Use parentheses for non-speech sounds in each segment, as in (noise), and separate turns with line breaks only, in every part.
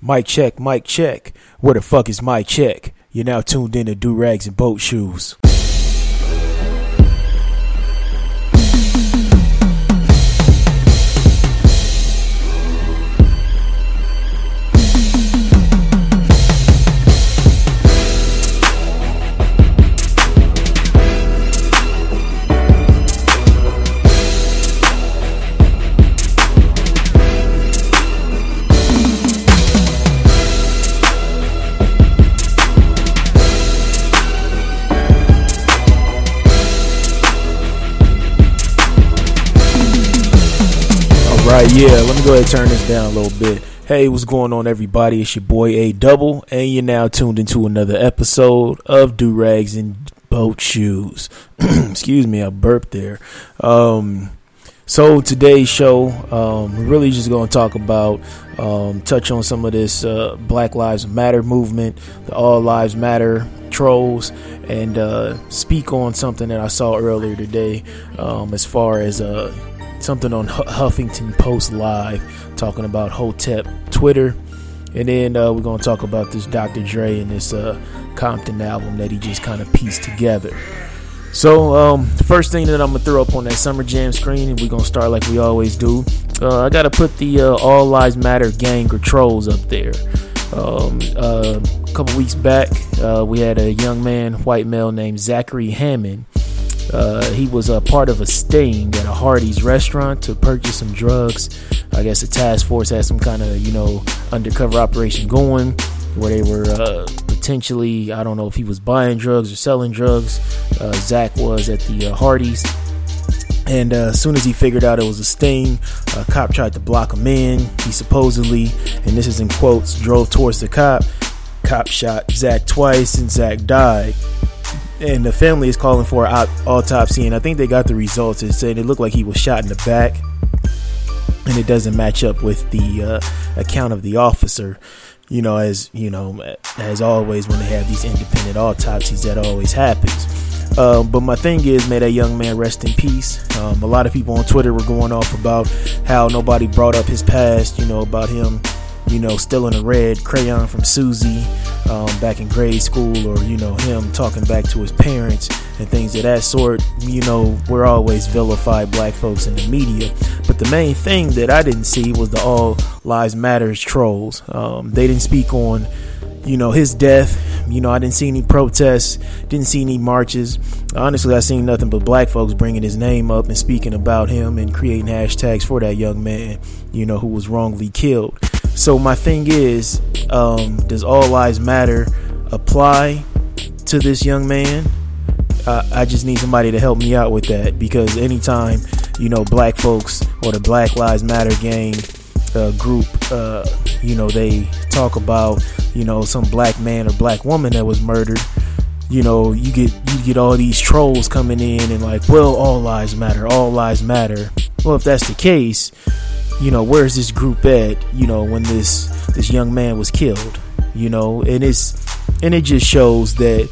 Mic check, mic check. Where the fuck is my check? You're now tuned in to Do Rags and Boat Shoes. Right, yeah, let me go ahead and turn this down a little bit. Hey, what's going on, everybody? It's your boy A Double, and you're now tuned into another episode of Do Rags and Boat Shoes. (clears throat) Excuse me, I burped there. Um, so today's show, um, we're really just going to talk about, um, touch on some of this uh, Black Lives Matter movement, the All Lives Matter trolls, and uh, speak on something that I saw earlier today, um, as far as uh, something on Huffington Post Live talking about Hotep Twitter. And then uh, we're going to talk about this Dr. Dre and this uh, Compton album that he just kind of pieced together. So, um, first thing that I'm going to throw up on that Summer Jam screen, and we're going to start like we always do. Uh, I got to put the uh, All Lives Matter gang or trolls up there. Um, uh, a couple weeks back, uh, we had a young man, white male named Zachary Hammond. Uh, he was a part of a sting at a Hardee's restaurant to purchase some drugs. I guess the task force had some kind of, you know, undercover operation going where they were uh, potentially, I don't know if he was buying drugs or selling drugs. Uh, Zach was at the uh. And uh, as soon as he figured out it was a sting, a cop tried to block him in. He supposedly, and this is in quotes, drove towards the cop. Cop shot Zach twice, and Zach died and the family is calling for an aut- autopsy and i think they got the results. It said it looked like he was shot in the back and it doesn't match up with the uh, account of the officer. You know as you know as always when they have these independent autopsies that always happens. Um, but my thing is, may that young man rest in peace. Um, a lot of people on Twitter were going off about how nobody brought up his past, you know, about him you know, stealing a red crayon from Susie um, back in grade school, or you know, him talking back to his parents and things of that sort. You know, we're always vilified black folks in the media, but the main thing that I didn't see was the All Lives Matters trolls. Um, they didn't speak on. You know his death. You know I didn't see any protests, didn't see any marches. Honestly, I seen nothing but black folks bringing his name up and speaking about him and creating hashtags for that young man. You know who was wrongly killed. So my thing is, um, does all lives matter apply to this young man? I just need somebody to help me out with that because anytime you know black folks or the Black Lives Matter gang uh, group, uh, you know they talk about you know some black man or black woman that was murdered. You know, you get you get all these trolls coming in and like, well, all lives matter, all lives matter. Well, if that's the case, you know where's this group at you know when this this young man was killed you know? And it's and it just shows that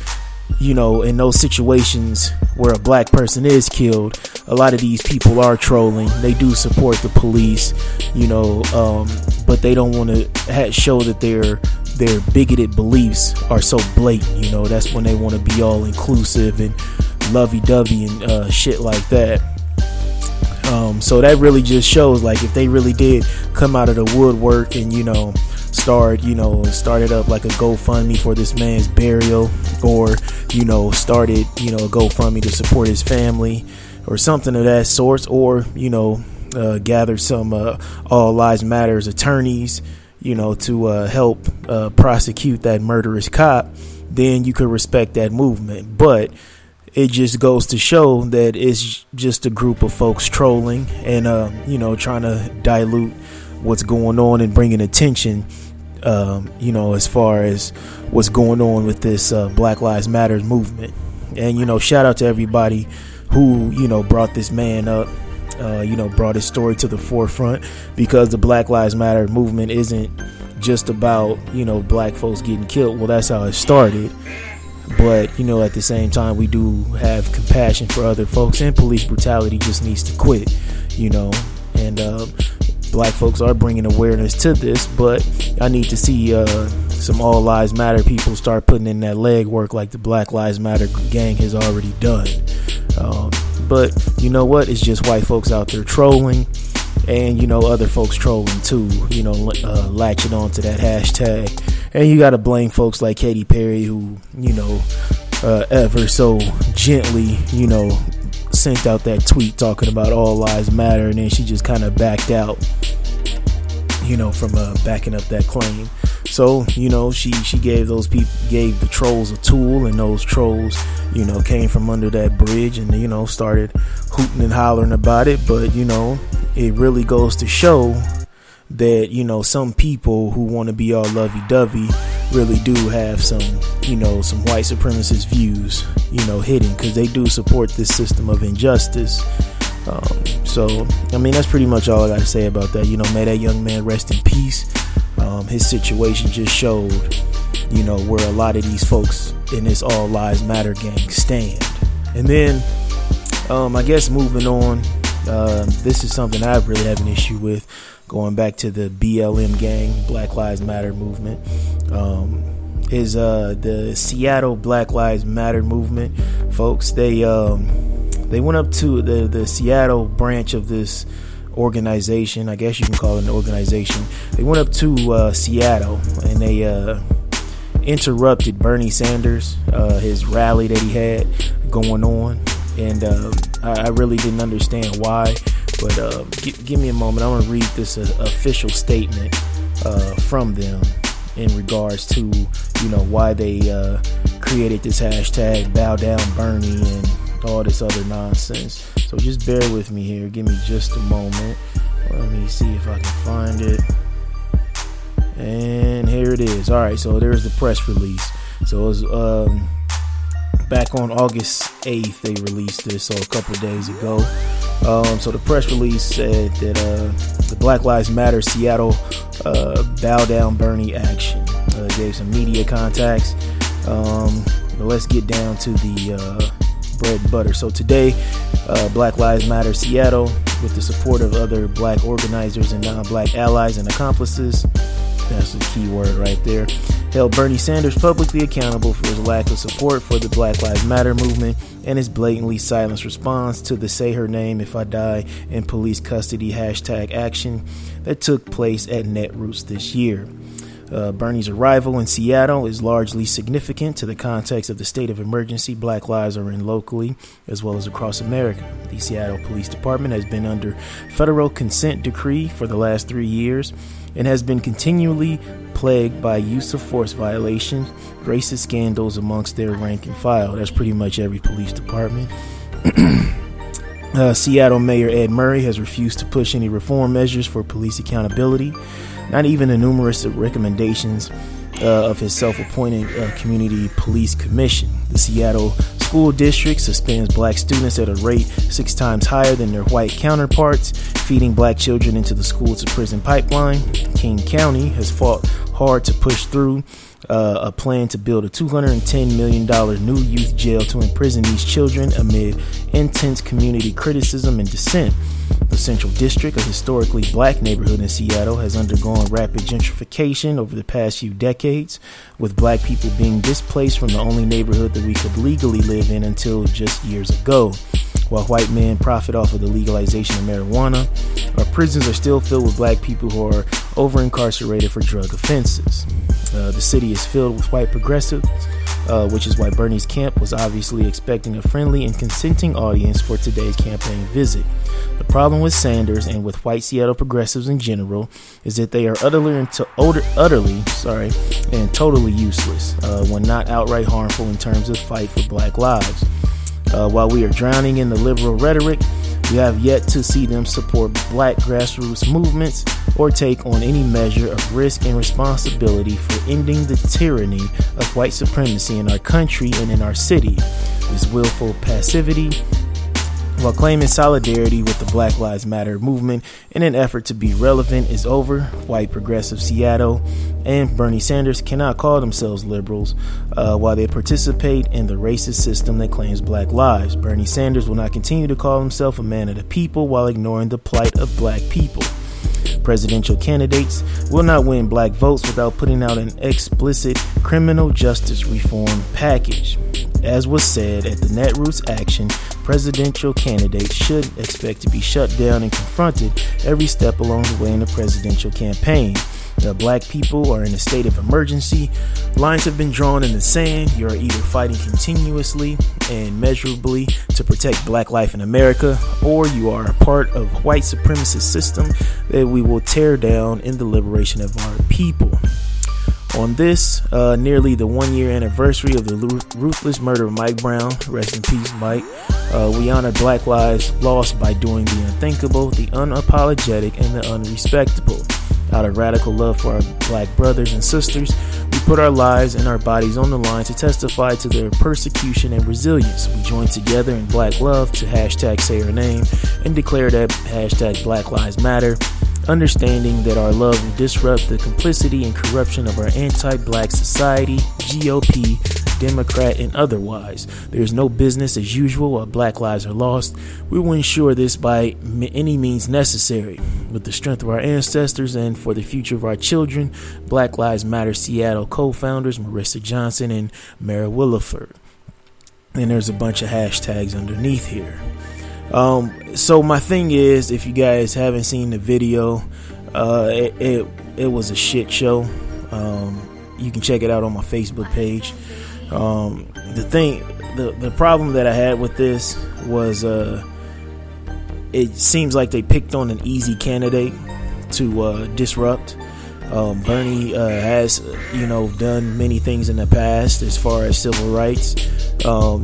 you know in those situations where a black person is killed a lot of these people are trolling. They do support the police you know um, but they don't want to ha- show that their their bigoted beliefs are so blatant you know? That's when they want to be all inclusive and lovey-dovey and uh, shit like that um, so that really just shows like if they really did come out of the woodwork and you know start you know started up like a GoFundMe for this man's burial or you know started you know a GoFundMe to support his family or something of that sort or you know uh, gather some uh, all lives matters attorneys you know to uh, help uh, prosecute that murderous cop then you could respect that movement. But it just goes to show that it's just a group of folks trolling and uh, you know trying to dilute what's going on and bringing attention um, you know as far as what's going on with this uh, black lives matters movement. And you know shout out to everybody who you know brought this man up uh, you know brought his story to the forefront because the black lives matter movement isn't just about you know black folks getting killed. Well that's how it started but you know at the same time we do have compassion for other folks and police brutality just needs to quit you know and uh, black folks are bringing awareness to this, but I need to see uh, some All Lives Matter people start putting in that leg work like the Black Lives Matter gang has already done. Um, but you know what? It's just white folks out there trolling, and you know other folks trolling too. You know, uh, latching onto that hashtag, and you got to blame folks like Katy Perry who you know uh, ever so gently, you know, sent out that tweet talking about all lives matter, and then she just kind of backed out, you know, from uh, backing up that claim. So you know, she she gave those people gave the trolls a tool, and those trolls, you know, came from under that bridge, and you know, started hooting and hollering about it. But you know, it really goes to show that you know some people who want to be all lovey-dovey really do have some you know some white supremacist views you know hidden because they do support this system of injustice. Um, so i mean that's pretty much all i got to say about that. You know may that young man rest in peace. Um, his situation just showed you know where a lot of these folks in this all lives matter gang stand. And then um, i guess moving on uh, this is something i really have an issue with going back to the BLM gang, Black Lives Matter movement, um, is uh, the Seattle Black Lives Matter movement, folks. They um, they went up to the the Seattle branch of this organization. I guess you can call it an organization. They went up to uh, Seattle and they uh, interrupted Bernie Sanders, uh, his rally that he had going on, and uh, I, I really didn't understand why. But uh, g- give me a moment. I want to read this uh, official statement uh, from them in regards to you know why they uh, created this hashtag Bow Down Bernie and all this other nonsense. So just bear with me here. Give me just a moment. Let me see if I can find it. And here it is. All right, so there's the press release. So it was um, back on August 8th, they released this, so a couple days ago. Um, so the press release said that uh, the Black Lives Matter Seattle uh, Bow Down Bernie action uh, gave some media contacts. Um, but let's get down to the uh, bread and butter. So today, uh, Black Lives Matter Seattle, with the support of other black organizers and non-black allies and accomplices, that's the key word right there. Held Bernie Sanders publicly accountable for his lack of support for the Black Lives Matter movement and his blatantly silenced response to the Say Her Name If I Die in Police Custody hashtag action that took place at Netroots this year. Uh, Bernie's arrival in Seattle is largely significant to the context of the state of emergency black lives are in locally as well as across America. The Seattle Police Department has been under federal consent decree for the last three years and has been continually plagued by use of force violations, racist scandals amongst their rank and file. That's pretty much every police department. (clears throat) uh, Seattle Mayor Ed Murray has refused to push any reform measures for police accountability, not even the numerous recommendations uh, of his self appointed uh, Community Police Commission. The Seattle School District suspends black students at a rate six times higher than their white counterparts, feeding black children into the school to prison pipeline. King County has fought hard to push through uh, a plan to build a $210 million new youth jail to imprison these children amid intense community criticism and dissent. The Central District, a historically black neighborhood in Seattle, has undergone rapid gentrification over the past few decades, with black people being displaced from the only neighborhood that we could legally live in until just years ago. While white men profit off of the legalization of marijuana, our prisons are still filled with black people who are over incarcerated for drug offenses. Uh, the city is filled with white progressives, uh, which is why Bernie's camp was obviously expecting a friendly and consenting audience for today's campaign visit. The problem with Sanders and with white Seattle progressives in general is that they are utterly, utterly, sorry, and totally useless uh, when not outright harmful in terms of fight for black lives. Uh, while we are drowning in the liberal rhetoric, we have yet to see them support black grassroots movements or take on any measure of risk and responsibility for ending the tyranny of white supremacy in our country and in our city. This willful passivity while claiming solidarity with the Black Lives Matter movement in an effort to be relevant is over. White progressive Seattle and Bernie Sanders cannot call themselves liberals uh, while they participate in the racist system that claims black lives. Bernie Sanders will not continue to call himself a man of the people while ignoring the plight of black people. presidential candidates will not win black votes without putting out an explicit criminal justice reform package. As was said at the Netroots Action, presidential candidates should expect to be shut down and confronted every step along the way in the presidential campaign. The black people are in a state of emergency. Lines have been drawn in the sand. You are either fighting continuously and measurably to protect black life in America, or you are a part of white supremacist system that we will tear down in the liberation of our people. On this, uh, nearly the one year anniversary of the ruthless murder of Mike Brown, rest in peace, Mike, uh, we honor Black Lives Lost by doing the unthinkable, the unapologetic, and the unrespectable. Out of radical love for our black brothers and sisters, we put our lives and our bodies on the line to testify to their persecution and resilience. We join together in black love to hashtag say our name and declare that hashtag Black Lives Matter understanding that our love will disrupt the complicity and corruption of our anti black society, GOP, Democrat, and otherwise. There is no business as usual while black lives are lost. We will ensure this by any means necessary. With the strength of our ancestors and for the future of our children, Black Lives Matter Seattle co founders Marissa Johnson and Mara Willaford. And there's a bunch of hashtags underneath here. Um, so my thing is, if you guys haven't seen the video, uh, it, it, it was a shit show. Um, you can check it out on my Facebook page. Um, the thing, the the problem that I had with this was, uh, it seems like they picked on an easy candidate to uh, disrupt. Um, Bernie uh, has, you know, done many things in the past as far as civil rights. Um,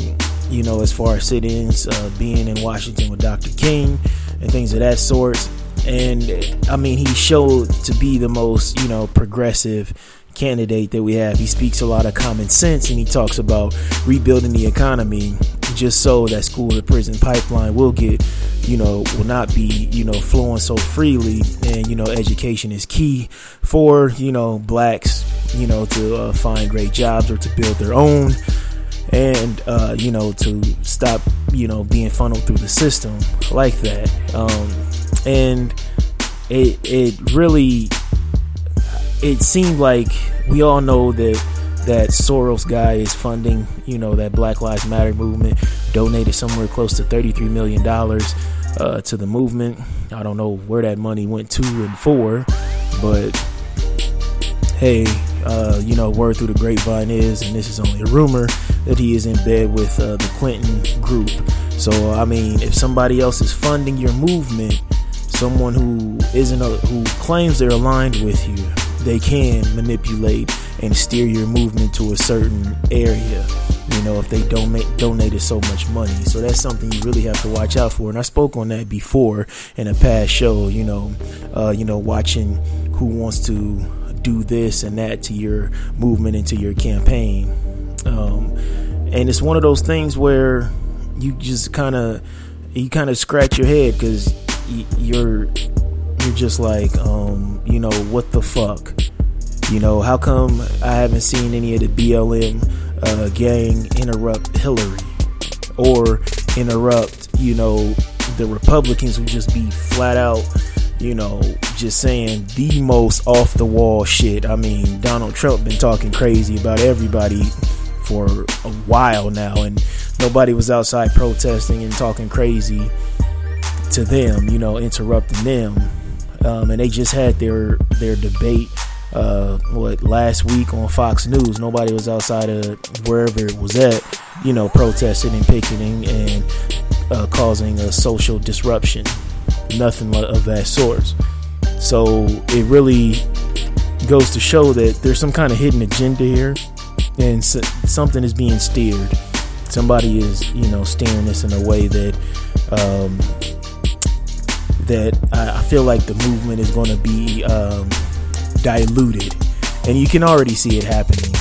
you know, as far as sit ins, uh, being in Washington with Dr. King and things of that sort. And I mean, he showed to be the most, you know, progressive candidate that we have. He speaks a lot of common sense and he talks about rebuilding the economy just so that school to prison pipeline will get, you know, will not be, you know, flowing so freely. And, you know, education is key for, you know, blacks, you know, to uh, find great jobs or to build their own and uh, you know to stop you know being funneled through the system like that. Um, and it it really it seemed like we all know that that Soros guy is funding you know that Black Lives Matter movement donated somewhere close to 33 million dollars uh, to the movement. I don't know where that money went to and for but hey uh, you know word through the grapevine is and this is only a rumor that he is in bed with uh, the Clinton group. So I mean, if somebody else is funding your movement, someone who isn't a, who claims they're aligned with you, they can manipulate and steer your movement to a certain area. You know, if they don't make donated so much money, so that's something you really have to watch out for. And I spoke on that before in a past show. You know, uh, you know, watching who wants to do this and that to your movement and to your campaign. Um, and it's one of those things where you just kind of you kind of scratch your head because you're you're just like um, you know what the fuck? You know how come i haven't seen any of the blm uh, gang interrupt hillary or interrupt you know the republicans who just be flat out you know just saying the most off the wall shit i mean donald trump been talking crazy about everybody for a while now, and nobody was outside protesting and talking crazy to them, you know, interrupting them. Um, and they just had their their debate uh, what last week on Fox News. Nobody was outside of wherever it was at, you know, protesting and picketing and uh, causing a social disruption. Nothing of that sort. So it really goes to show that there's some kind of hidden agenda here and so, something is being steered. Somebody is, you know, steering this in a way that um, that I, I, feel like the movement is going to be um, diluted, and you can already see it happening.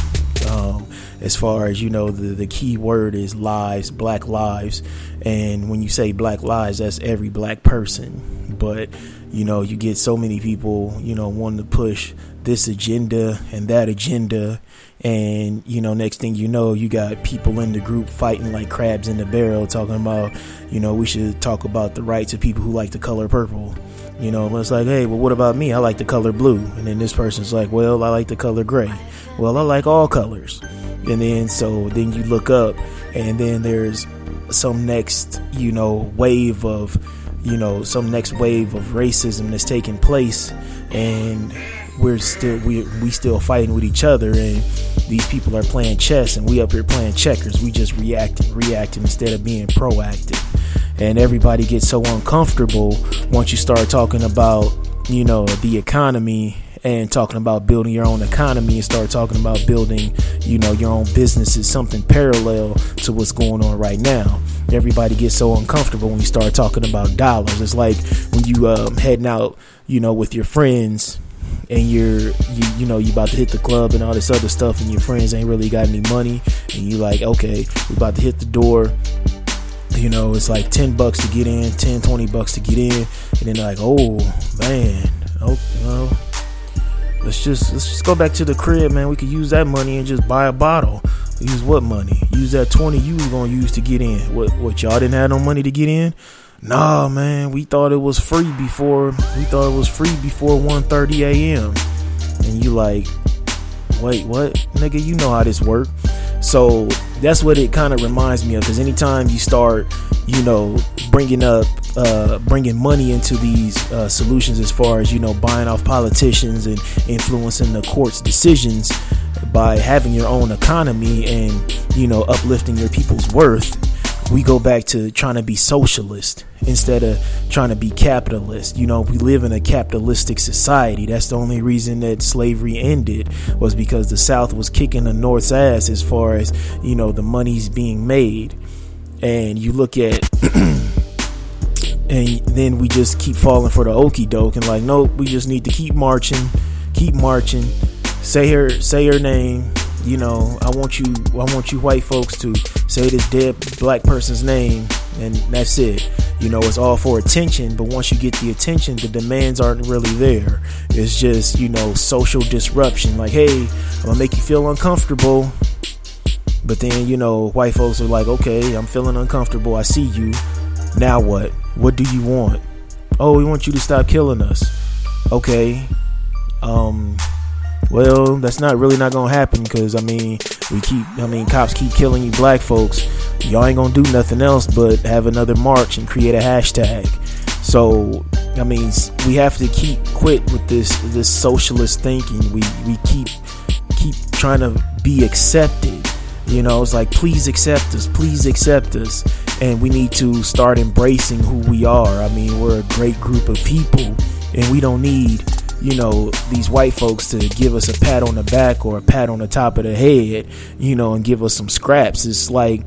Um, as far as you know, the the key word is lives, black lives, and when you say black lives, that's every black person. But you know, you get so many people, you know, wanting to push this agenda and that agenda. And you know next thing you know you got people in the group fighting like crabs in the barrel talking about you know we should talk about the rights of people who like the color purple you know it's like hey well what about me? I like the color blue. And then this person's like well i like the color gray. Well i like all colors. And then so then you look up and then there's some next you know wave of you know some next wave of racism that's taking place. And we're still we we still fighting with each other. And these people are playing chess and we up here playing checkers. We just reacting reacting instead of being proactive and everybody gets so uncomfortable once you start talking about you know the economy and talking about building your own economy and start talking about building you know your own business is something parallel to what's going on right now. Everybody gets so uncomfortable when you start talking about dollars. It's like when you um, heading out you know with your friends and you're you, you know you about to hit the club and all this other stuff and your friends ain't really got any money and you like okay we about to hit the door you know it's like 10 bucks to get in 10 20 bucks to get in. And then like oh man oh well let's just let's just go back to the crib man. We could use that money and just buy a bottle. Use what money? Use that 20 you was gonna use to get in. What what y'all didn't have no money to get in? Nah man we thought it was free before we thought it was free before 1:30 a.m and you like wait what? Nigga you know how this work so that's what it kind of reminds me of because anytime you start you know bringing up uh, bringing money into these uh, solutions as far as you know buying off politicians and influencing the court's decisions by having your own economy and you know uplifting your people's worth we go back to trying to be socialist instead of trying to be capitalist. You know, we live in a capitalistic society. That's the only reason that slavery ended was because the South was kicking the North's ass as far as, you know, the money's being made. And you look at (clears throat) and then we just keep falling for the okey doke and like, nope, we just need to keep marching, keep marching, say her say her name, you know, I want you I want you white folks to say this dead black person's name and that's it. You know, it's all for attention, but once you get the attention, the demands aren't really there. It's just, you know, social disruption. Like, hey, I'm gonna make you feel uncomfortable. But then, you know, white folks are like, okay, I'm feeling uncomfortable. I see you. Now what? What do you want? Oh, we want you to stop killing us. Okay. Um, well, that's not really not gonna happen because I mean, we keep, I mean, cops keep killing you black folks. Y'all ain't gonna do nothing else but have another march and create a hashtag. So, I mean, we have to keep quit with this this socialist thinking. We we keep keep trying to be accepted. You know, it's like please accept us, please accept us, and we need to start embracing who we are. I mean, we're a great group of people, and we don't need you know, these white folks to give us a pat on the back or a pat on the top of the head, you know, and give us some scraps. It's like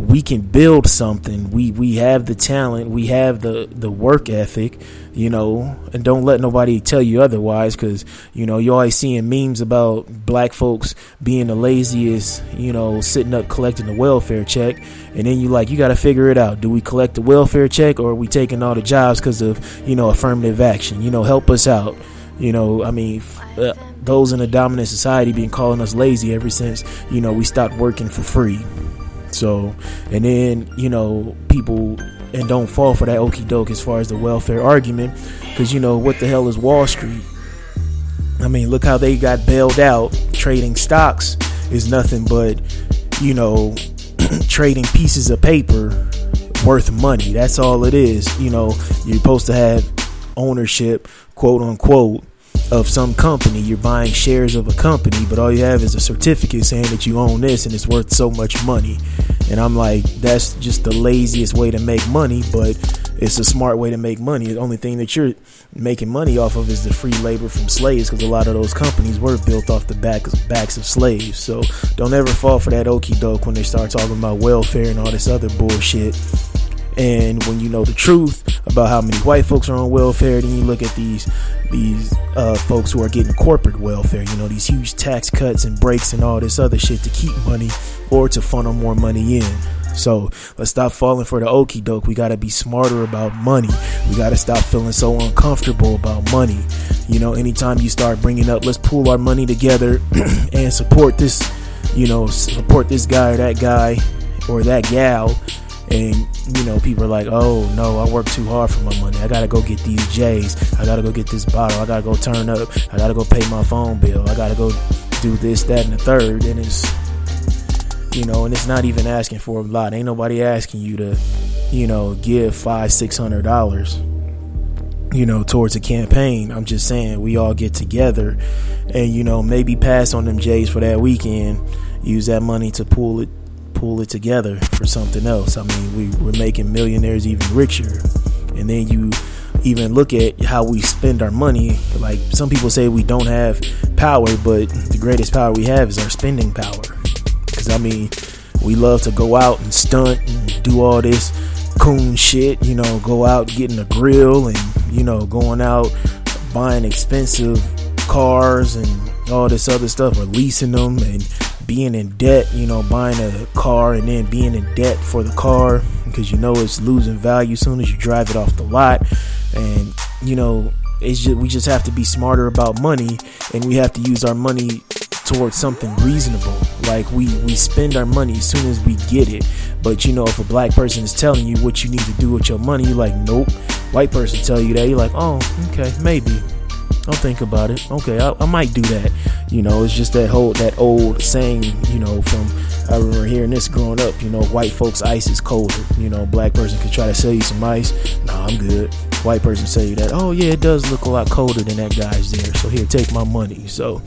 we can build something. We we have the talent, we have the the work ethic, you know, and don't let nobody tell you otherwise cuz you know, you're always seeing memes about black folks being the laziest, you know, sitting up collecting the welfare check and then you like you got to figure it out. Do we collect the welfare check or are we taking all the jobs cuz of, you know, affirmative action? You know, help us out. You know, I mean, uh, those in a dominant society been calling us lazy ever since, you know, we stopped working for free. So, and then, you know, people and don't fall for that okey doke as far as the welfare argument because, you know, what the hell is Wall Street? I mean, look how they got bailed out. Trading stocks is nothing but, you know, (clears throat) trading pieces of paper worth money. That's all it is. You know, you're supposed to have ownership, quote unquote, of some company. You're buying shares of a company, but all you have is a certificate saying that you own this and it's worth so much money. And I'm like, that's just the laziest way to make money, but it's a smart way to make money. The only thing that you're making money off of is the free labor from slaves because a lot of those companies were built off the backs, backs of slaves. So don't ever fall for that okey doke when they start talking about welfare and all this other bullshit and when you know the truth about how many white folks are on welfare, then you look at these these uh, folks who are getting corporate welfare. You know these huge tax cuts and breaks and all this other shit to keep money or to funnel more money in. So let's stop falling for the okey doke. We got to be smarter about money. We got to stop feeling so uncomfortable about money. You know, anytime you start bringing up, let's pool our money together (clears throat) and support this, you know, support this guy or that guy or that gal. And, you know, people are like, oh, no, I work too hard for my money. I got to go get these J's. I got to go get this bottle. I got to go turn up. I got to go pay my phone bill. I got to go do this, that, and the third. And it's, you know, and it's not even asking for a lot. Ain't nobody asking you to, you know, give five, six hundred dollars, you know, towards a campaign. I'm just saying we all get together and, you know, maybe pass on them J's for that weekend, use that money to pull it pull it together for something else. I mean, we, we're making millionaires even richer. And then you even look at how we spend our money. Like some people say we don't have power, but the greatest power we have is our spending power. Because I mean, we love to go out and stunt and do all this coon shit. You know, go out getting a grill and you know going out buying expensive cars and all this other stuff, or leasing them and being in debt. You know, buying a car and then being in debt for the car because you know it's losing value as soon as you drive it off the lot. And you know, it's just we just have to be smarter about money, and we have to use our money towards something reasonable. Like we we spend our money as soon as we get it. But you know, if a black person is telling you what you need to do with your money, you're like, nope. White person tell you that, you're like, oh, okay, maybe. I'll think about it. Okay, I, I might do that. You know, it's just that whole that old saying. You know, from I remember hearing this growing up. You know, white folks' ice is colder. You know, black person could try to sell you some ice. Nah, I'm good. White person say you that. Oh yeah, it does look a lot colder than that guy's there. So here, take my money. So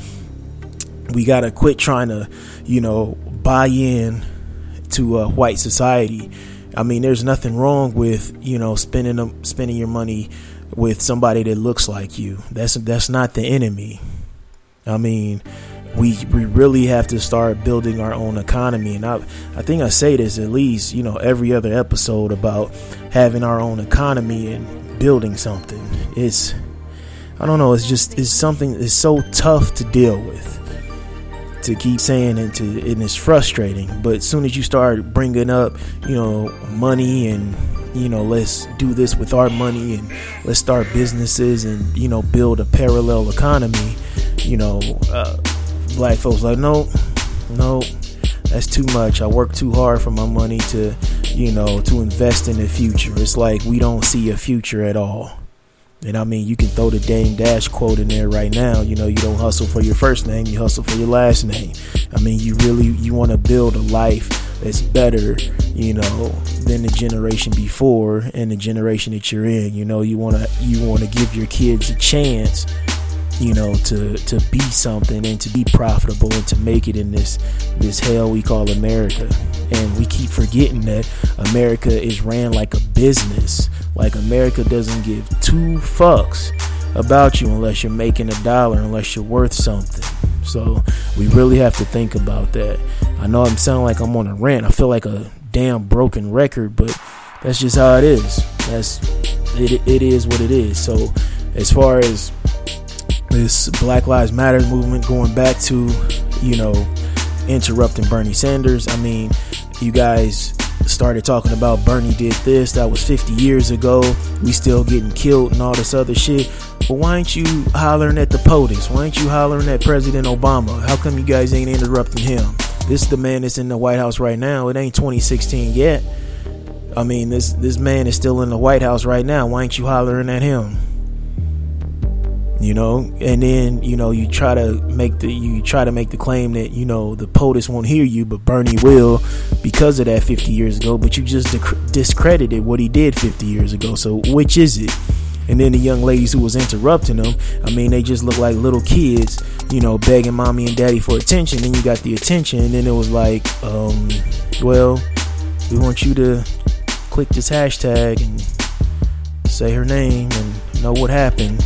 we got to quit trying to, you know, buy in to white society. I mean, there's nothing wrong with you know spending them, spending your money with somebody that looks like you. That's that's not the enemy. I mean, we we really have to start building our own economy, and I I think I say this at least you know every other episode about having our own economy and building something. It's I don't know. It's just it's something. It's so tough to deal with to keep saying it to and it's frustrating but as soon as you start bringing up you know money and you know let's do this with our money and let's start businesses and you know build a parallel economy you know uh, black folks like no no that's too much i work too hard for my money to you know to invest in the future it's like we don't see a future at all and I mean, you can throw the Dame Dash quote in there right now. You know, you don't hustle for your first name, you hustle for your last name. I mean, you really you want to build a life that's better, you know, than the generation before and the generation that you're in. You know, you want to you want to give your kids a chance you know to to be something and to be profitable and to make it in this this hell we call America. And we keep forgetting that America is ran like a business. Like America doesn't give two fucks about you unless you're making a dollar unless you're worth something. So we really have to think about that. I know I'm sounding like I'm on a rant. I feel like a damn broken record but that's just how it is. That's it, it is what it is. So as far as this Black Lives Matter movement going back to, you know, interrupting Bernie Sanders. I mean, you guys started talking about Bernie did this, that was 50 years ago, we still getting killed and all this other shit. But why ain't you hollering at the POTUS? Why ain't you hollering at President Obama? How come you guys ain't interrupting him? This is the man that's in the White House right now. It ain't 2016 yet. I mean, this this man is still in the White House right now. Why ain't you hollering at him? You know? And then you know you try to make the you try to make the claim that you know the POTUS won't hear you but Bernie will because of that 50 years ago but you just discredited what he did 50 years ago. So which is it? And then the young ladies who was interrupting them I mean they just look like little kids you know begging mommy and daddy for attention. Then you got the attention and then it was like um well we want you to click this hashtag and say her name and know what happened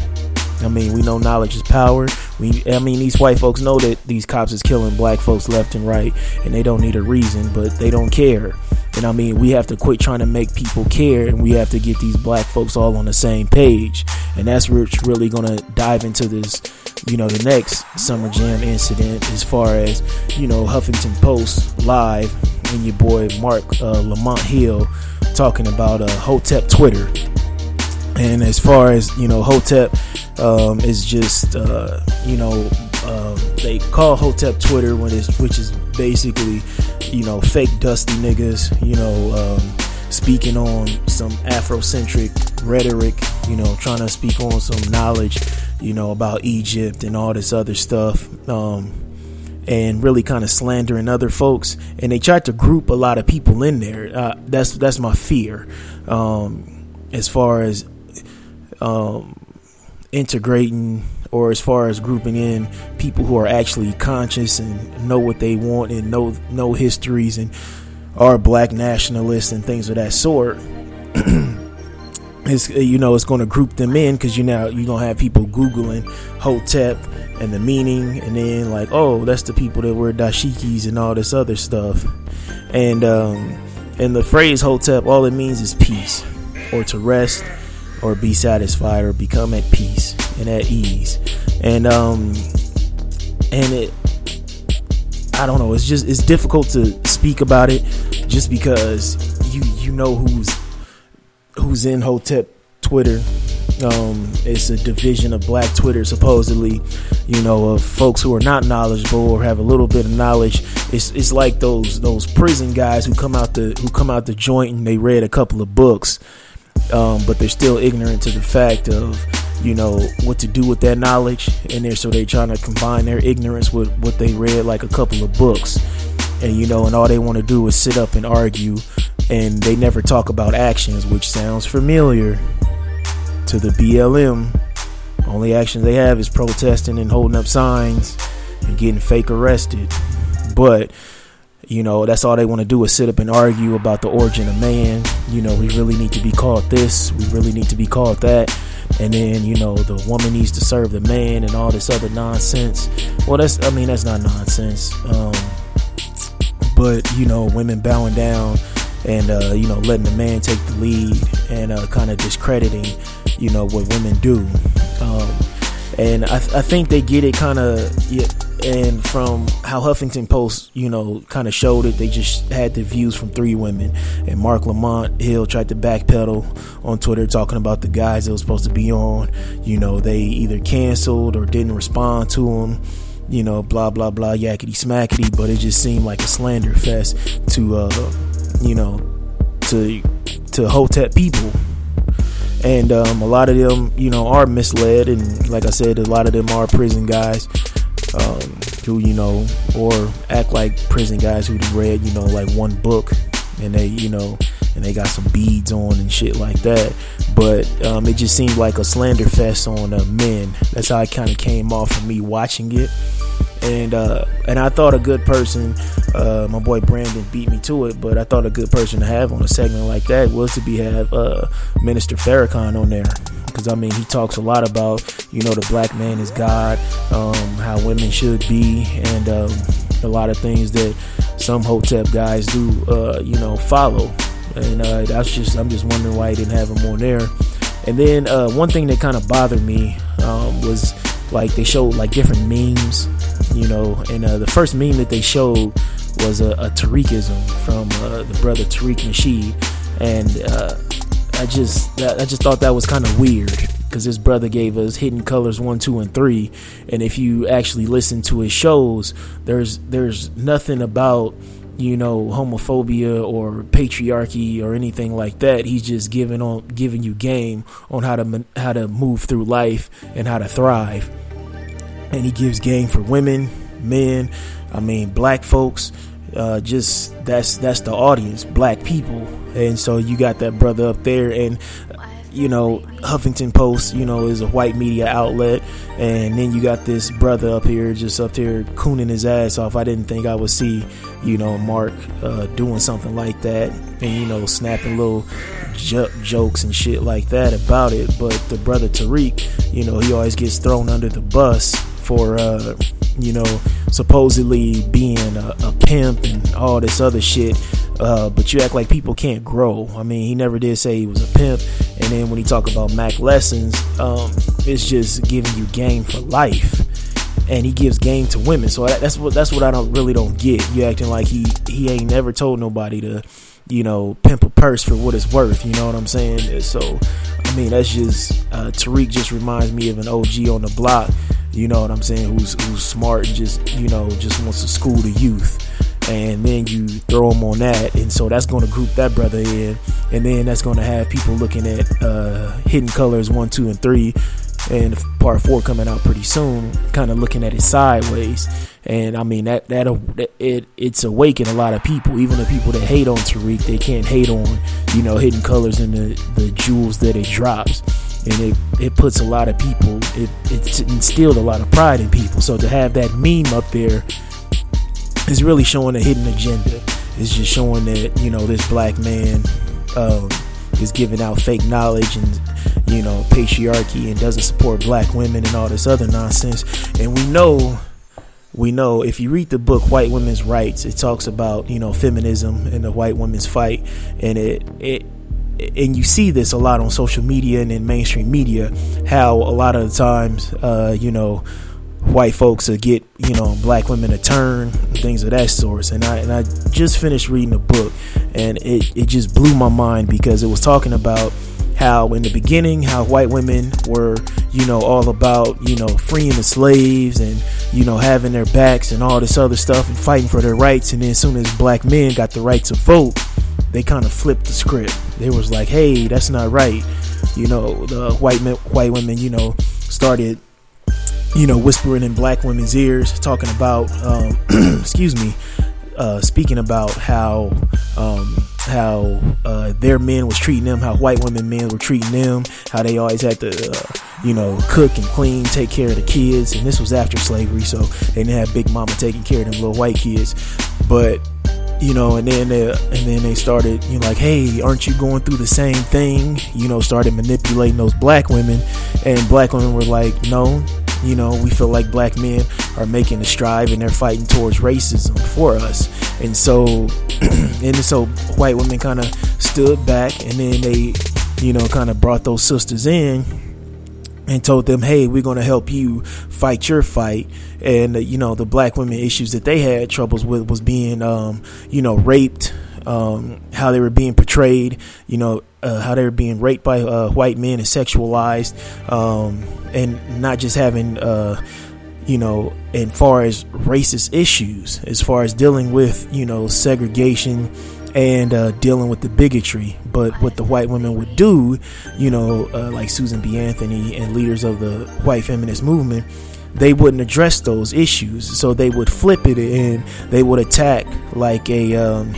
I mean, we know knowledge is power. We, I mean, these white folks know that these cops is killing black folks left and right, and they don't need a reason, but they don't care. And I mean, we have to quit trying to make people care, and we have to get these black folks all on the same page. And that's what's really gonna dive into this, you know, the next Summer Jam incident, as far as you know, Huffington Post live and your boy Marc uh, Lamont Hill talking about uh, Hotep Twitter. And as far as you know, Hotep um, is just uh, you know um, they call Hotep Twitter when it's which is basically you know fake dusty niggas you know um, speaking on some Afrocentric rhetoric you know trying to speak on some knowledge you know about Egypt and all this other stuff. Um, and really kind of slandering other folks. And they tried to group a lot of people in there. Uh, that's that's my fear, um, as far as um, integrating or as far as grouping in people who are actually conscious and know what they want and know know histories and are black nationalists and things of that sort. (clears throat) it's you know it's going to group them in because you now you're gonna have people googling hotep and the meaning and then like oh that's the people that wear dashikis and all this other stuff and um and the phrase hotep all it means is peace or to rest or be satisfied or become at peace and at ease and um and it i don't know it's just it's difficult to speak about it just because you you know who's who's in Hotep Twitter. Um, it's a division of Black Twitter, supposedly, you know, of folks who are not knowledgeable or have a little bit of knowledge. It's it's like those those prison guys who come out the who come out the joint and they read a couple of books, um, but they're still ignorant to the fact of you know what to do with that knowledge, and they're so they're trying to combine their ignorance with what they read like a couple of books, and you know, and all they want to do is sit up and argue and they never talk about actions, which sounds familiar to the BLM. Only actions they have is protesting and holding up signs and getting fake arrested. But you know, that's all they want to do is sit up and argue about the origin of man. You know, we really need to be called this, we really need to be called that. And then, you know, the woman needs to serve the man and all this other nonsense. Well, that's, I mean, that's not nonsense. Um, but, you know, women bowing down and uh, you know letting the man take the lead and uh, kind of discrediting you know what women do um, and I, th- I, think they get it kind of yeah, and from how huffington post you know kind of showed it they just had the views from three women. And marc lamont hill tried to backpedal on twitter talking about the guys that was supposed to be on. You know they either canceled or didn't respond to them you know blah blah blah yakety smackety. But it just seemed like a slander fest to uh you know, to to Hotep people. And um, a lot of them, you know, are misled, and like I said, a lot of them are prison guys. Um, who, you know, or act like prison guys who read, you know, like one book, and they, you know, and they got some beads on and shit like that. But um, it just seemed like a slander fest on uh, men. That's how it kind of came off of me watching it and uh, and I thought a good person, uh, my boy Brandon beat me to it, but I thought a good person to have on a segment like that was to be have uh, Minister Farrakhan on there because I mean he talks a lot about you know the black man is God, um, how women should be, and um, a lot of things that some Hotep guys do uh, you know follow, and uh, that's just I'm just wondering why he didn't have him on there. And then uh, one thing that kind of bothered me um, was like they showed like different memes you know. And uh, the first meme that they showed was a, a Tariqism from uh, the brother Tariq Nasheed, and uh, I just I just thought that was kind of weird because his brother gave us Hidden Colors one, two, and three, and if you actually listen to his shows, there's there's nothing about you know homophobia or patriarchy or anything like that he's just giving on giving you game on how to how to move through life and how to thrive and he gives game for women, men, I mean black folks. Uh, just that's that's the audience, black people, and so you got that brother up there, and you know Huffington Post, you know, is a white media outlet, and then you got this brother up here, just up here cooning his ass off. I didn't think I would see, you know, Marc uh, doing something like that, and you know, snapping little j- jokes and shit like that about it. But the brother Tariq, you know, he always gets thrown under the bus for uh, you know supposedly being a, a, pimp and all this other shit. Uh, but you act like people can't grow. I mean, he never did say he was a pimp. And then when he talk about Mac lessons, um, it's just giving you game for life. and he gives game to women. So that's what that's what I don't really don't get. You acting like he he ain't never told nobody to, you know, pimp a purse for what it's worth. You know what I'm saying? So, I mean, that's just uh, Tariq just reminds me of an OG on the block. You know what I'm saying? Who's who's smart and just you know just wants to school the youth. And then you throw them on that and so that's going to group that brother in. And then that's going to have people looking at uh, hidden colors one two and three and part four coming out pretty soon kind of looking at it sideways. And i mean that that it it's awakened a lot of people even the people that hate on tariq they can't hate on you know hidden colors and the the jewels that it drops and it, it puts a lot of people it, it instilled a lot of pride in people so to have that meme up there is really showing a hidden agenda. It's just showing that you know this black man um, is giving out fake knowledge and you know patriarchy and doesn't support black women and all this other nonsense. And we know, we know if you read the book White Women's Rights, it talks about you know feminism and the white women's fight, and it it and you see this a lot on social media and in mainstream media how a lot of the times uh, you know white folks to get you know black women to turn things of that sort and I and I just finished reading the book and it, it just blew my mind because it was talking about how in the beginning how white women were you know all about you know freeing the slaves and you know having their backs and all this other stuff and fighting for their rights. And then as soon as black men got the right to vote they kind of flipped the script. They was like hey that's not right. You know the white men white women you know started you know, whispering in black women's ears, talking about, um, (clears throat) excuse me, uh, speaking about how um, how uh, their men was treating them, how white women men were treating them, how they always had to, uh, you know, cook and clean, take care of the kids, and this was after slavery, so they didn't have Big Mama taking care of them little white kids, but you know, and then they, and then they started, you know, like, hey, aren't you going through the same thing? You know, started manipulating those black women, and black women were like, no, you know, we feel like black men are making a strive and they're fighting towards racism for us. And so, (clears throat) and so white women kind of stood back and then they, you know, kind of brought those sisters in and told them, "Hey, we're going to help you fight your fight." And uh, you know, the black women issues that they had troubles with was being, um, you know, raped, um, how they were being portrayed, you know, uh, how they were being raped by uh, white men and sexualized, um, and not just having, uh, you know, as far as racist issues, as far as dealing with, you know, segregation and uh, dealing with the bigotry. But what the white women would do, you know, uh, like Susan B. Anthony and leaders of the white feminist movement, they wouldn't address those issues. So they would flip it and they would attack like a. Um,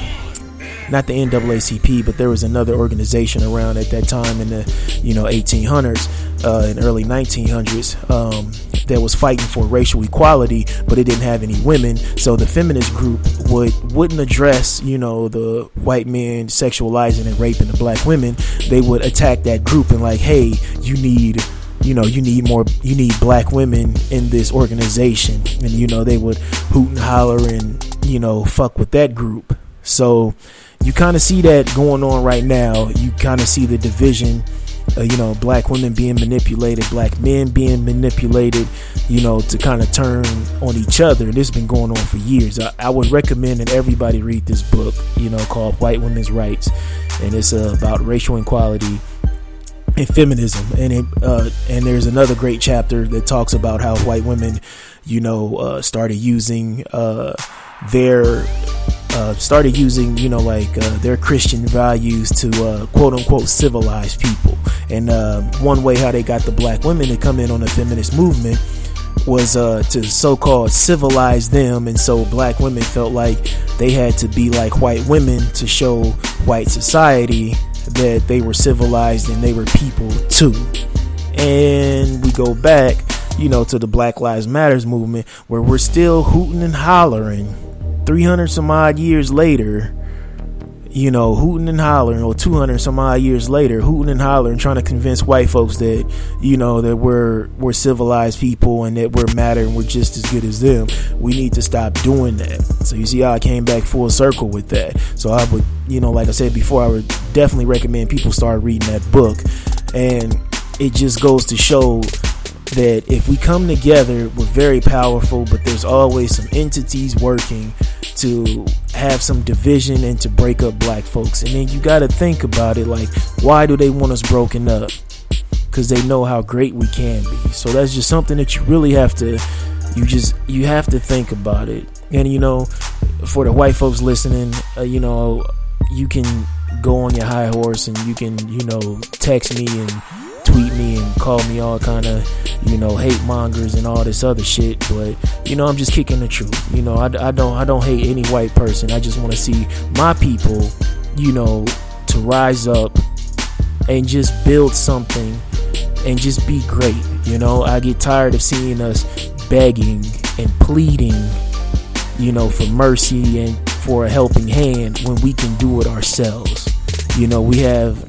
not the NAACP, but there was another organization around at that time in the you know 1800s uh, and early 1900s um, that was fighting for racial equality, but it didn't have any women. So the feminist group would wouldn't address you know the white men sexualizing and raping the black women. They would attack that group and like, hey, you need you know you need more you need black women in this organization and you know they would hoot and holler and you know fuck with that group so you kind of see that going on right now. You kind of see the division. Uh, you know, black women being manipulated, black men being manipulated, you know, to kind of turn on each other. This has been going on for years. I, I, would recommend that everybody read this book, you know, called White Women's Rights. And it's uh, about racial inequality and feminism. And it, uh, and there's another great chapter that talks about how white women, you know, uh, started using uh, their uh, started using, you know, like uh, their Christian values to uh, quote unquote civilize people. And uh, one way how they got the black women to come in on the feminist movement was uh, to so called civilize them. And so black women felt like they had to be like white women to show white society that they were civilized and they were people too. And we go back, you know, to the Black Lives Matters movement where we're still hooting and hollering 300 some odd years later, you know, hooting and hollering, or 200 some odd years later, hooting and hollering, trying to convince white folks that, you know, that we're we're civilized people and that we're matter and we're just as good as them. We need to stop doing that. So you see how I came back full circle with that. So I would, you know, like I said before, I would definitely recommend people start reading that book, and it just goes to show that if we come together, we're very powerful, but there's always some entities working to have some division and to break up black folks. And then you got to think about it like, why do they want us broken up? Because they know how great we can be. So that's just something that you really have to, you just, you have to think about it. And you know, for the white folks listening, uh, you know, you can go on your high horse and you can, you know, text me and tweet me and call me all kind of, you know, hate mongers and all this other shit. But you know, I'm just kicking the truth. You know, I, I don't I don't hate any white person. I just want to see my people, you know, to rise up and just build something and just be great. You know, I get tired of seeing us begging and pleading, you know, for mercy and for a helping hand when we can do it ourselves. You know, we have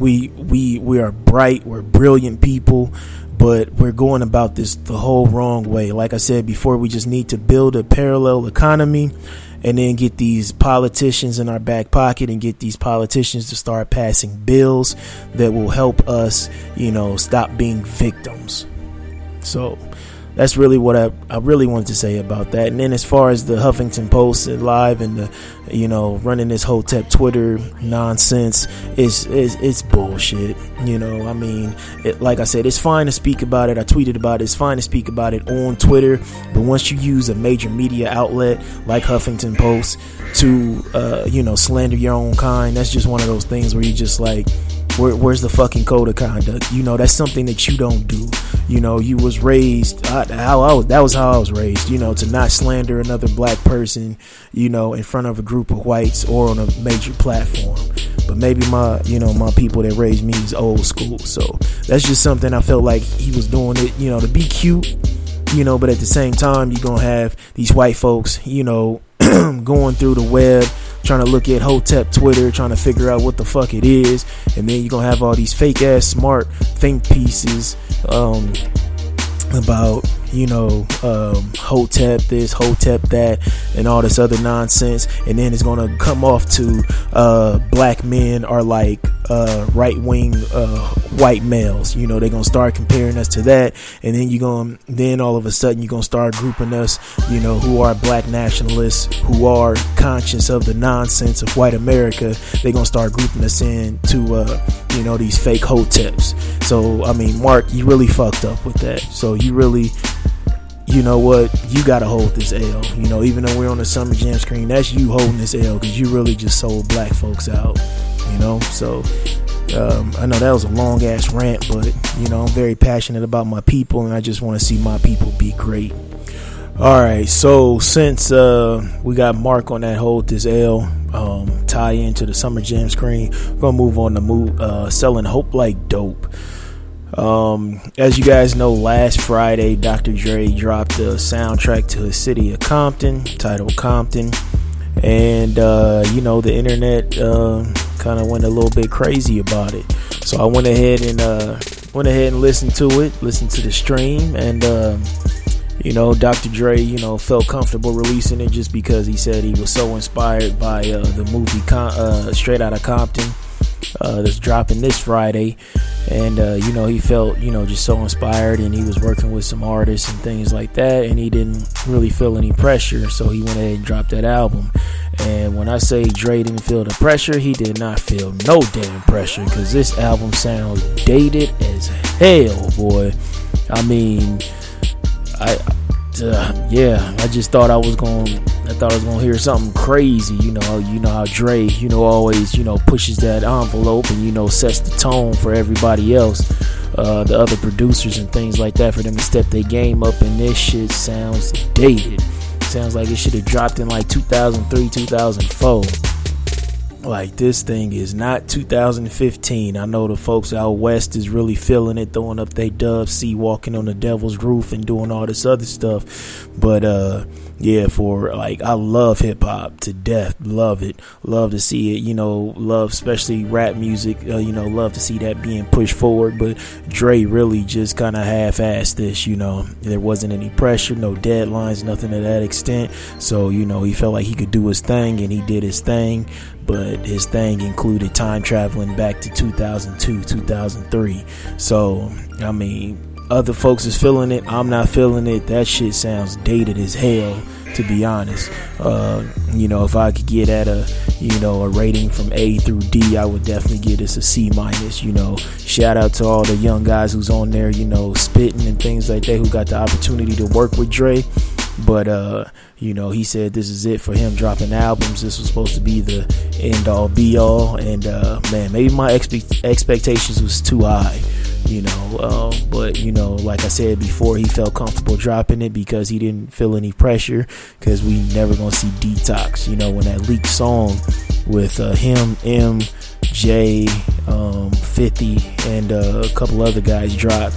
we we we are bright, we're brilliant people, but we're going about this the whole wrong way. Like I said before, we just need to build a parallel economy and then get these politicians in our back pocket and get these politicians to start passing bills that will help us, you know, stop being victims. So, that's really what I, I really wanted to say about that. And then as far as the Huffington Post and live and the you know running this Hotep Twitter nonsense, it's, it's bullshit. You know, I mean, it, like I said, it's fine to speak about it. I tweeted about it. It's fine to speak about it on Twitter, but once you use a major media outlet like Huffington Post to uh, you know slander your own kind, that's just one of those things where you just like where, where's the fucking code of conduct? You know, that's something that you don't do. You know, you was raised I, I was, that was how I was raised. You know, to not slander another black person. You know, in front of a group of whites or on a major platform. But maybe my, you know, my people that raised me is old school. So that's just something I felt like he was doing it. You know, to be cute. You know, but at the same time, you're gonna have these white folks. You know, (clears throat) going through the web trying to look at Hotep Twitter, trying to figure out what the fuck it is, and then you're gonna have all these fake ass smart think pieces um, about you know, um, Hotep this, Hotep that, and all this other nonsense. And then it's gonna come off to uh, black men are like uh, right wing uh, white males. You know, they're gonna start comparing us to that, and then you're gonna then all of a sudden you're gonna start grouping us, you know, who are black nationalists, who are conscious of the nonsense of white America. They're gonna start grouping us in to uh, you know these fake Hoteps. So I mean, Marc, you really fucked up with that. So you really you know what, you gotta hold this L. You know, even though we're on the summer jam screen, that's you holding this L because you really just sold black folks out. You know, so um, I know that was a long ass rant, but you know, I'm very passionate about my people, and I just want to see my people be great. All right, so since uh, we got Marc on that hold this L um, tie into the summer jam screen, we're gonna move on to move uh, selling hope like dope. Um, as you guys know, last Friday, Dr. Dre dropped a soundtrack to the city of Compton titled Compton. And, uh, you know, the internet uh, kind of went a little bit crazy about it. So I went ahead and uh, went ahead and listened to it, listened to the stream, and um, you know, Dr. Dre, you know, felt comfortable releasing it just because he said he was so inspired by uh, the movie Con- uh, Straight Outta Compton uh, that's dropping this Friday. And, uh, you know, he felt, you know, just so inspired and he was working with some artists and things like that. And he didn't really feel any pressure. So he went ahead and dropped that album. And when I say Dre didn't feel the pressure, he did not feel no damn pressure because this album sounds dated as hell, boy. I mean, I uh, yeah, I just thought I was going. I thought I was gonna hear something crazy. You know, you know how Dre, you know, always you know pushes that envelope and you know sets the tone for everybody else, uh, the other producers and things like that, for them to step their game up. And this shit sounds dated. Sounds like it should have dropped in like 2003, 2004. Like this thing is not 2015. I know the folks out west is really feeling it, throwing up their dub, see walking on the devil's roof and doing all this other stuff. But uh yeah, for like I love hip hop to death. Love it. Love to see it. You know, love especially rap music. Uh, you know, love to see that being pushed forward. But Dre really just kind of half-assed this. You know, there wasn't any pressure, no deadlines, nothing to that extent. So you know, he felt like he could do his thing, and he did his thing. But his thing included time traveling back to 2002, 2003. So I mean other folks is feeling it. I'm not feeling it. That shit sounds dated as hell to be honest. Uh, you know, if I could get at a, you know, a rating from A through D, I would definitely give this a C minus. You know, shout out to all the young guys who's on there, you know, spitting and things like that, who got the opportunity to work with Dre. But uh, you know, he said this is it for him dropping albums. This was supposed to be the end all be all, and uh, man, maybe my expe- expectations was too high you know. Uh, but you know, like I said before, he felt comfortable dropping it because he didn't feel any pressure. Because we never gonna see detox. You know, when that leaked song with uh, him, M, J, um, 50, and uh, a couple other guys dropped.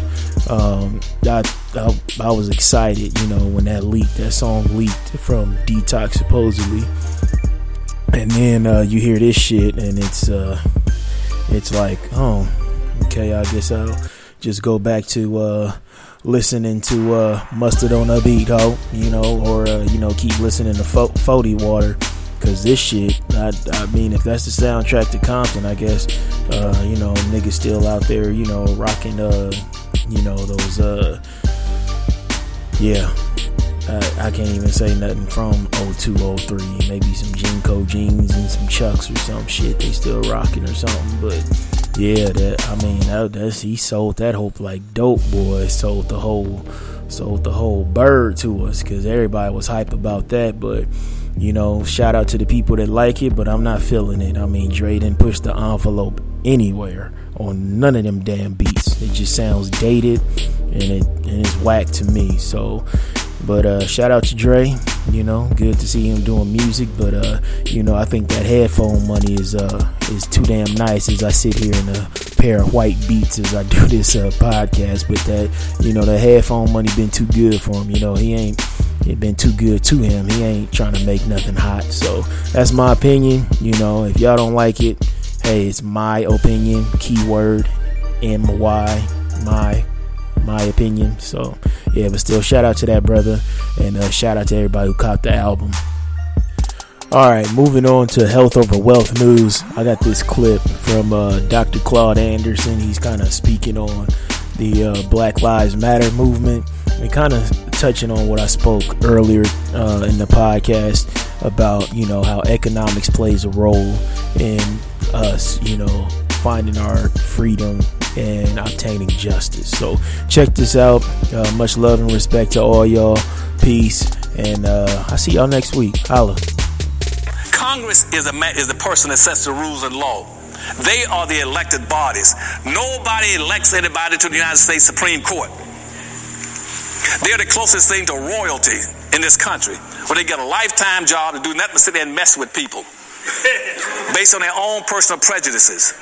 Um, I, I, I was excited, you know, when that leaked. That song leaked from Detox supposedly, and then uh, you hear this shit, and it's uh, it's like, oh Okay, I guess I'll just go back to uh, listening to uh, Mustard on a Beat, ho, you know, or, uh, you know, keep listening to Fo- Fody Water. Cause this shit, I, I mean, if that's the soundtrack to Compton, I guess, uh, you know, niggas still out there, you know, rocking, uh, you know, those, uh, yeah, I, I, can't even say nothing from 02, 03. Maybe some JNCO jeans and some Chucks or some shit they still rocking or something. But yeah, that I mean, that, that's he sold that hope like dope, boy. Sold the whole, sold the whole bird to us because everybody was hype about that. But you know, shout out to the people that like it, but I'm not feeling it. I mean, Dre didn't push the envelope anywhere on none of them damn beats. It just sounds dated and it and it's whack to me. So but uh, shout out to Dre. You know, good to see him doing music. But uh, you know, I think that headphone money is uh, is too damn nice as I sit here in a pair of white beats as I do (laughs) this uh, podcast. But that you know, the headphone money been too good for him. You know, he ain't it been too good to him. He ain't trying to make nothing hot. So that's my opinion. You know, if y'all don't like it, hey, it's my opinion. Keyword M Y my my opinion. So yeah, but still, shout out to that brother, and uh, shout out to everybody who caught the album. All right, moving on to health over wealth news. I got this clip from uh, Dr. Claude Anderson. He's kind of speaking on the uh, Black Lives Matter movement and kind of touching on what I spoke earlier uh, in the podcast about you know how economics plays a role in us, you know, finding our freedom and obtaining justice. So check this out. Uh, much love and respect to all y'all. Peace, and uh, I'll see y'all next week. Holla.
Congress is a is the person that sets the rules and law. They are the elected bodies. Nobody elects anybody to the United States Supreme Court. They're the closest thing to royalty in this country, where they get a lifetime job to do nothing but sit there and mess with people (laughs) based on their own personal prejudices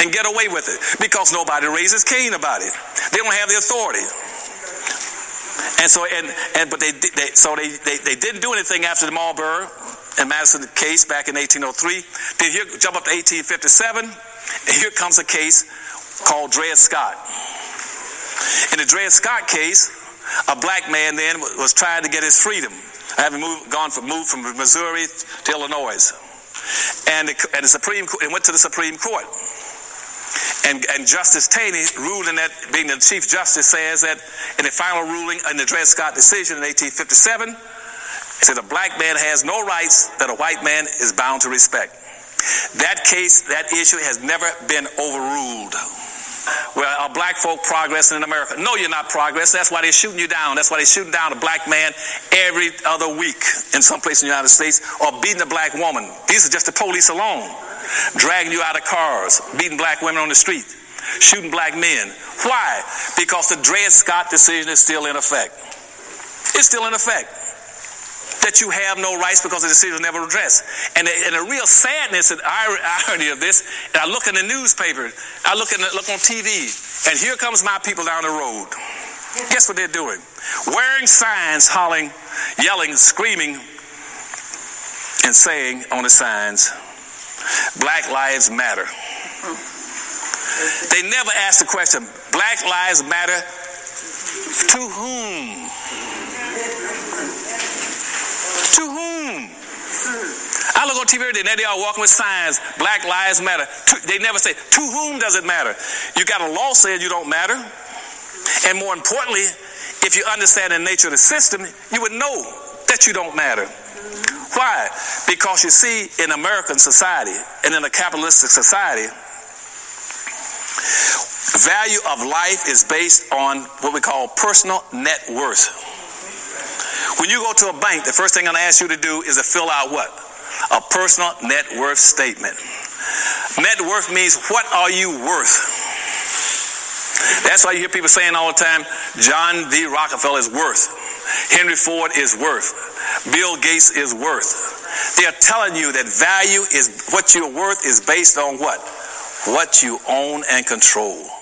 and get away with it because nobody raises Cain about it. They don't have the authority. And so, and, and but they, they so they, they, they didn't do anything after the Marbury and Madison case back in 1803. Then here, jump up to 1857, and here comes a case called Dred Scott. In the Dred Scott case, a black man then was trying to get his freedom, having moved, gone from moved from Missouri to Illinois, and the, and the Supreme and went to the Supreme Court. And, and Justice Taney, ruling that, being the Chief Justice, says that in the final ruling in the Dred Scott decision in 1857, it said a black man has no rights that a white man is bound to respect. That case, that issue has never been overruled. Well, are black folk progressing in America? No, you're not progress. That's why they're shooting you down. That's why they're shooting down a black man every other week in some place in the United States or beating a black woman. These are just the police alone dragging you out of cars, beating black women on the street, shooting black men. Why? Because the Dred Scott decision is still in effect. It's still in effect. That you have no rights because the decision was never addressed. And the, and the real sadness and (laughs) irony of this, and I look in the newspaper, I look, in the, look on TV, and here comes my people down the road. Guess what they're doing? Wearing signs, hollering, yelling, screaming, and saying on the signs, Black Lives Matter. They never ask the question, Black Lives Matter to whom? To whom? I look on TV every day, and they are walking with signs, Black Lives Matter. They never say, to whom does it matter? You got a law saying you don't matter. And more importantly, if you understand the nature of the system, you would know that you don't matter. Why? Because you see, in American society and in a capitalistic society, value of life is based on what we call personal net worth. When you go to a bank, the first thing I'm going to ask you to do is to fill out what? A personal net worth statement. Net worth means what are you worth? That's why you hear people saying all the time, John D. Rockefeller is worth. Henry Ford is worth. Bill Gates is worth. They are telling you that value is what you're worth is based on what? What you own and control.